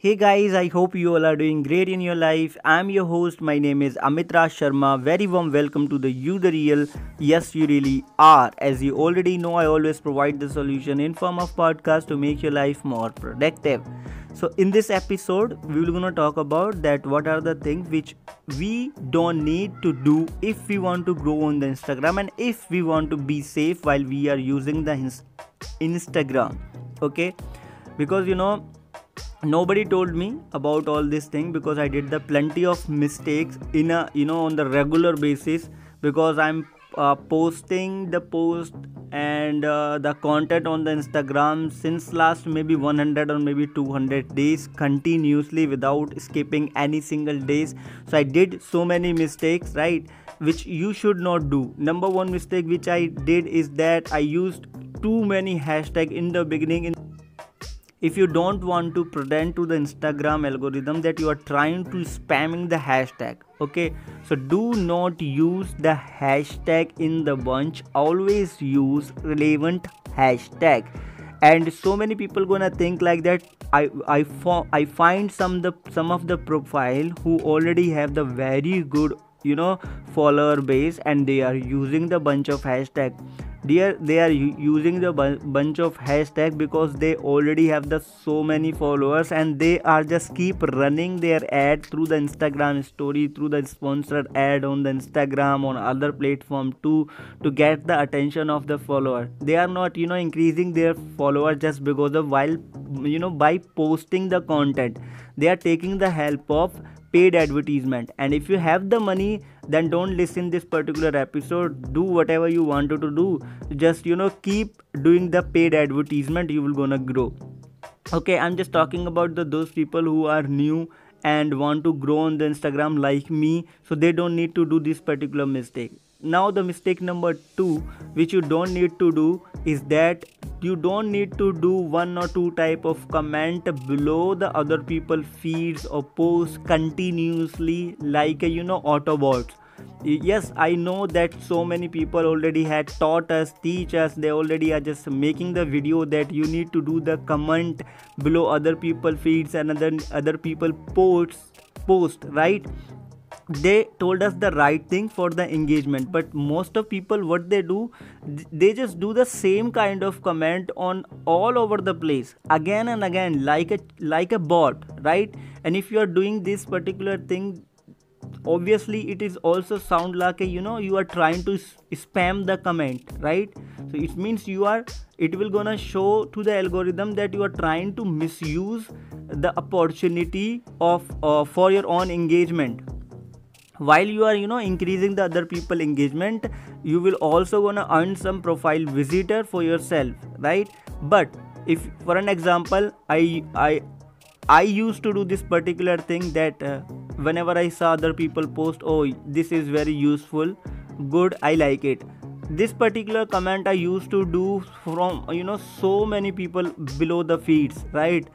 Hey guys, I hope you all are doing great in your life. I'm your host. My name is Amitra Sharma. Very warm welcome to the You the Real. Yes, you really are. As you already know, I always provide the solution in form of podcast to make your life more productive. So in this episode, we will gonna talk about that what are the things which we don't need to do if we want to grow on the Instagram and if we want to be safe while we are using the Instagram. Okay, because you know nobody told me about all this thing because i did the plenty of mistakes in a you know on the regular basis because i'm uh, posting the post and uh, the content on the instagram since last maybe 100 or maybe 200 days continuously without skipping any single days. So i did so many mistakes right which you should not do. Number one mistake which i did is that i used too many hashtag in the beginning in if you don't want to pretend to the instagram algorithm that you are trying to spamming the hashtag okay? So do not use the hashtag in the bunch. Always use relevant hashtag. And so many people gonna think like that i i, fo- I find some the some of the profile who already have the very good you know follower base and they are using the bunch of hashtag they are they are using the bunch of hashtag because they already have the so many followers and they are just keep running their ad through the instagram story through the sponsored ad on the instagram on other platform too to get the attention of the follower. They are not you know increasing their follower just because of while you know by posting the content. They are taking the help of paid advertisement. And if you have the money then don't listen this particular episode. Do whatever you wanted to do. Just you know keep doing the paid advertisement you will gonna grow. Okay i'm just talking about the those people who are new and want to grow on the instagram like me. So they don't need to do this particular mistake now the mistake number 2 which you don't need to do is that you don't need to do one or two type of comment below the other people feeds or posts continuously like you know autobots. Yes i know that so many people already had taught us teach us they already are just making the video that you need to do the comment below other people feeds and other other people posts post right they told us the right thing for the engagement but most of people what they do they just do the same kind of comment on all over the place again and again like a like a bot right? And if you are doing this particular thing obviously it is also sound like a you know you are trying to spam the comment right? So it means you are it will gonna show to the algorithm that you are trying to misuse the opportunity of uh, for your own engagement while you are you know increasing the other people engagement you will also gonna earn some profile visitor for yourself right? But if for an example i i i used to do this particular thing that uh, whenever i saw other people post oh this is very useful good i like it. This particular comment i used to do from you know so many people below the feeds right?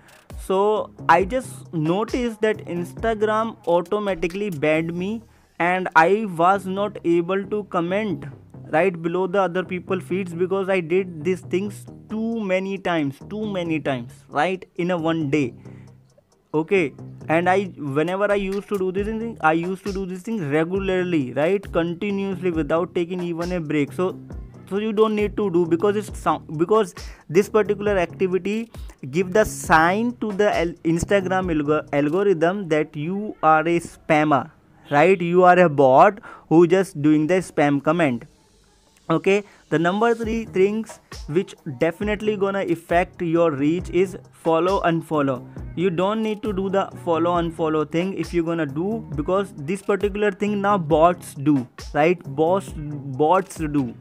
So i just noticed that instagram automatically banned me and i was not able to comment right below the other people feeds because i did these things too many times too many times right in a one day. Okay and i whenever i used to do this thing i used to do this thing regularly right continuously without taking even a break. So so you don't need to do because it's sound because this particular activity give the sign to the instagram algorithm that you are a spammer right? You are a bot who just doing the spam comment. Okay? The number three things which definitely gonna affect your reach is follow unfollow. You don't need to do the follow unfollow thing if you're gonna do because this particular thing now bots do. Right? Bots bots do.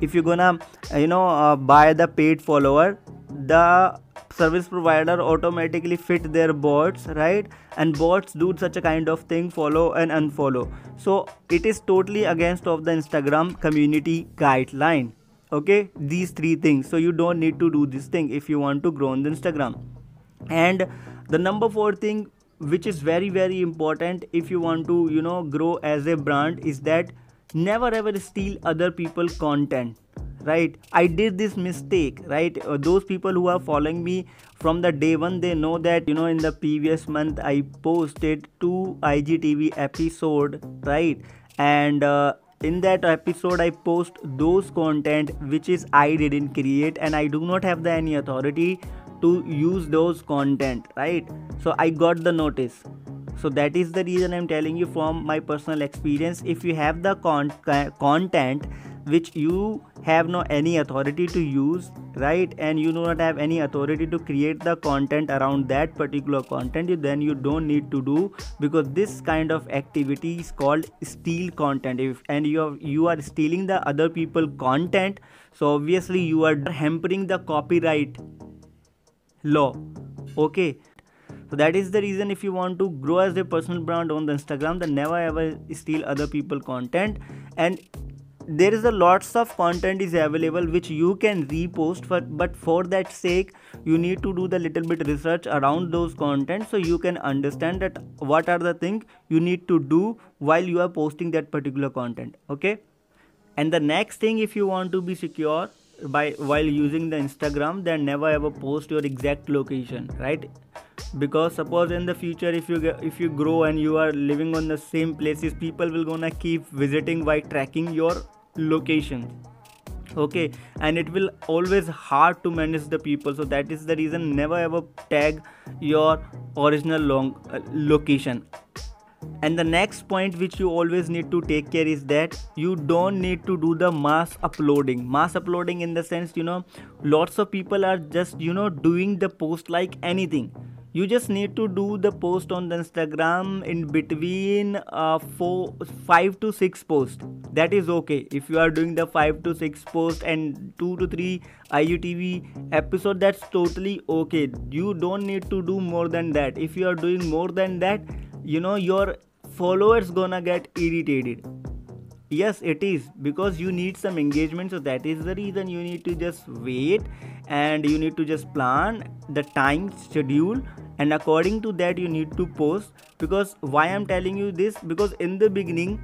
If you're gonna you know uh, buy the paid follower the service provider automatically fit their bots right? And bots do such a kind of thing follow and unfollow. So it is totally against of the instagram community guideline okay? These three things. So you don't need to do this thing if you want to grow on instagram. And the number four thing which is very very important if you want to you know grow as a brand is that never ever steal other people content right? I did this mistake right? Uh, those people who are following me from the day one they know that you know in the previous month i posted two igtv episode right? And uh, in that episode i post those content which is i didn't create and i do not have the any authority to use those content right? So i got the notice. So that is the reason i'm telling you from my personal experience. If you have the con- content which you have no any authority to use right? And you do not have any authority to create the content around that particular content then you don't need to do because this kind of activity is called steal content. If and you are you are stealing the other people content so obviously you are hampering the copyright law okay? So that is the reason if you want to grow as a personal brand on the instagram then never ever steal other people content. And there is a lots of content is available which you can repost for but for that sake you need to do the little bit research around those content so you can understand that what are the things you need to do while you are posting that particular content okay? And the next thing if you want to be secure by while using the instagram then never ever post your exact location right? Because suppose in the future if you get, if you grow and you are living on the same places people will gonna keep visiting by tracking your location okay? And it will always hard to manage the people. So that is the reason never ever tag your original long uh, location and the next point which you always need to take care is that you don't need to do the mass uploading. Mass uploading in the sense you know lots of people are just you know doing the post like anything. You just need to do the post on the instagram in between uh, four five to six posts that is okay. If you are doing the five to six post and two to three igtv episode that's totally okay. You don't need to do more than that. If you are doing more than that you know your followers gonna get irritated. Yes it is because you need some engagement so that is the reason you need to just wait and you need to just plan the time schedule and according to that you need to post. Because why i'm telling you this? Because in the beginning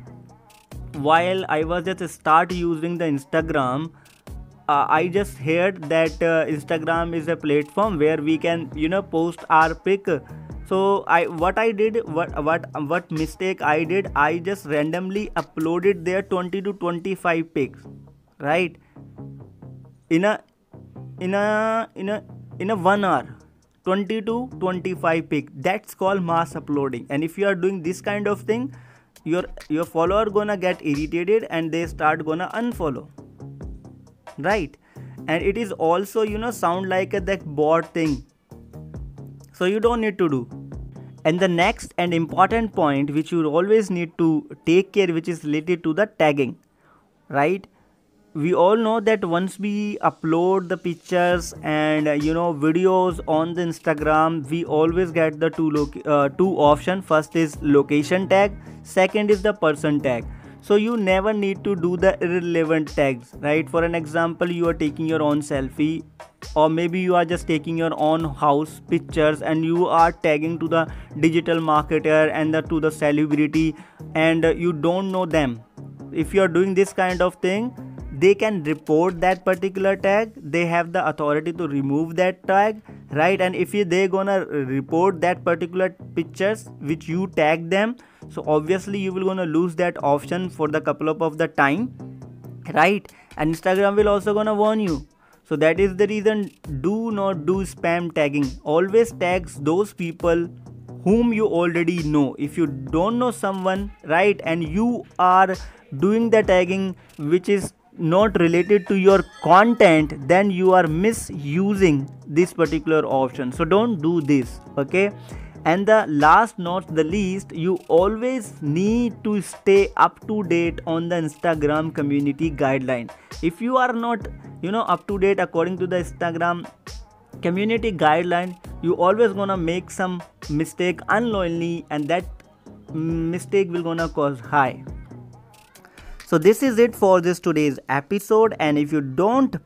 while i was just start using the instagram uh, i just heard that uh, instagram is a platform where we can you know post our pic so i what i did what what what mistake i did i just randomly uploaded there 20 to 25 pics right? In a in a in a in a one hour 20 to 25 pic. That's called mass uploading. And if you are doing this kind of thing your your follower gonna get irritated and they start gonna unfollow right? And it is also you know sound like a, that bot thing. So you don't need to do and the next and important point which you always need to take care which is related to the tagging right? We all know that once we upload the pictures and uh, you know videos on the instagram we always get the two lo- uh, two option. First is location tag second is the person tag so you never need to do the irrelevant tags right? For an example you are taking your own selfie or maybe you are just taking your own house pictures and you are tagging to the digital marketer and the, to the celebrity and you don't know them. If you are doing this kind of thing they can report that particular tag they have the authority to remove that tag right? And if they're gonna report that particular pictures which you tag them so obviously you will gonna lose that option for the couple of, of the time right? And instagram will also gonna warn you. So that is the reason do not do spam tagging. Always tags those people whom you already know. If you don't know someone right and you are doing the tagging which is not related to your content then you are misusing this particular option. So don't do this okay? And the last not the least you always need to stay up to date on the instagram community guideline. If you are not you know up to date according to the instagram community guideline you always gonna make some mistake unknowingly and that mm, mistake will gonna cause high so this is it for this today's episode. And if you don't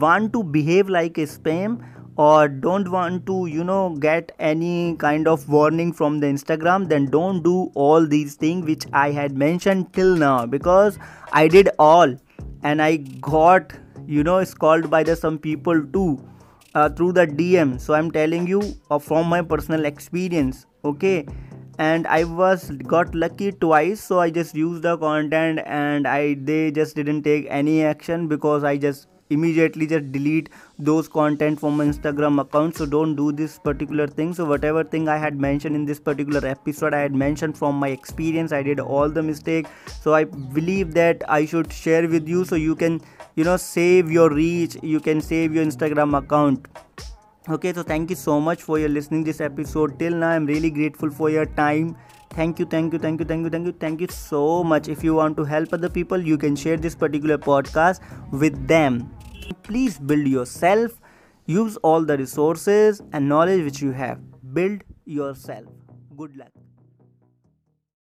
want to behave like a spam or don't want to you know get any kind of warning from the instagram then don't do all these things which i had mentioned till now because i did all and i got you know called by the some people too uh, through the dm so i'm telling you uh, from my personal experience okay and i was got lucky twice so i just used the content and i they just didn't take any action because i just immediately just delete those content from my instagram account so don't do this particular thing. So whatever thing i had mentioned in this particular episode i had mentioned from my experience i did all the mistake. So i believe that i should share with you so you can you know save your reach you can save your instagram account okay so thank you so much for your listening this episode. Till now i'm really grateful for your time. Thank you thank you thank you thank you thank you thank you so much. If you want to help other people you can share this particular podcast with them. Please build yourself. Use all the resources and knowledge which you have. Build yourself. Good luck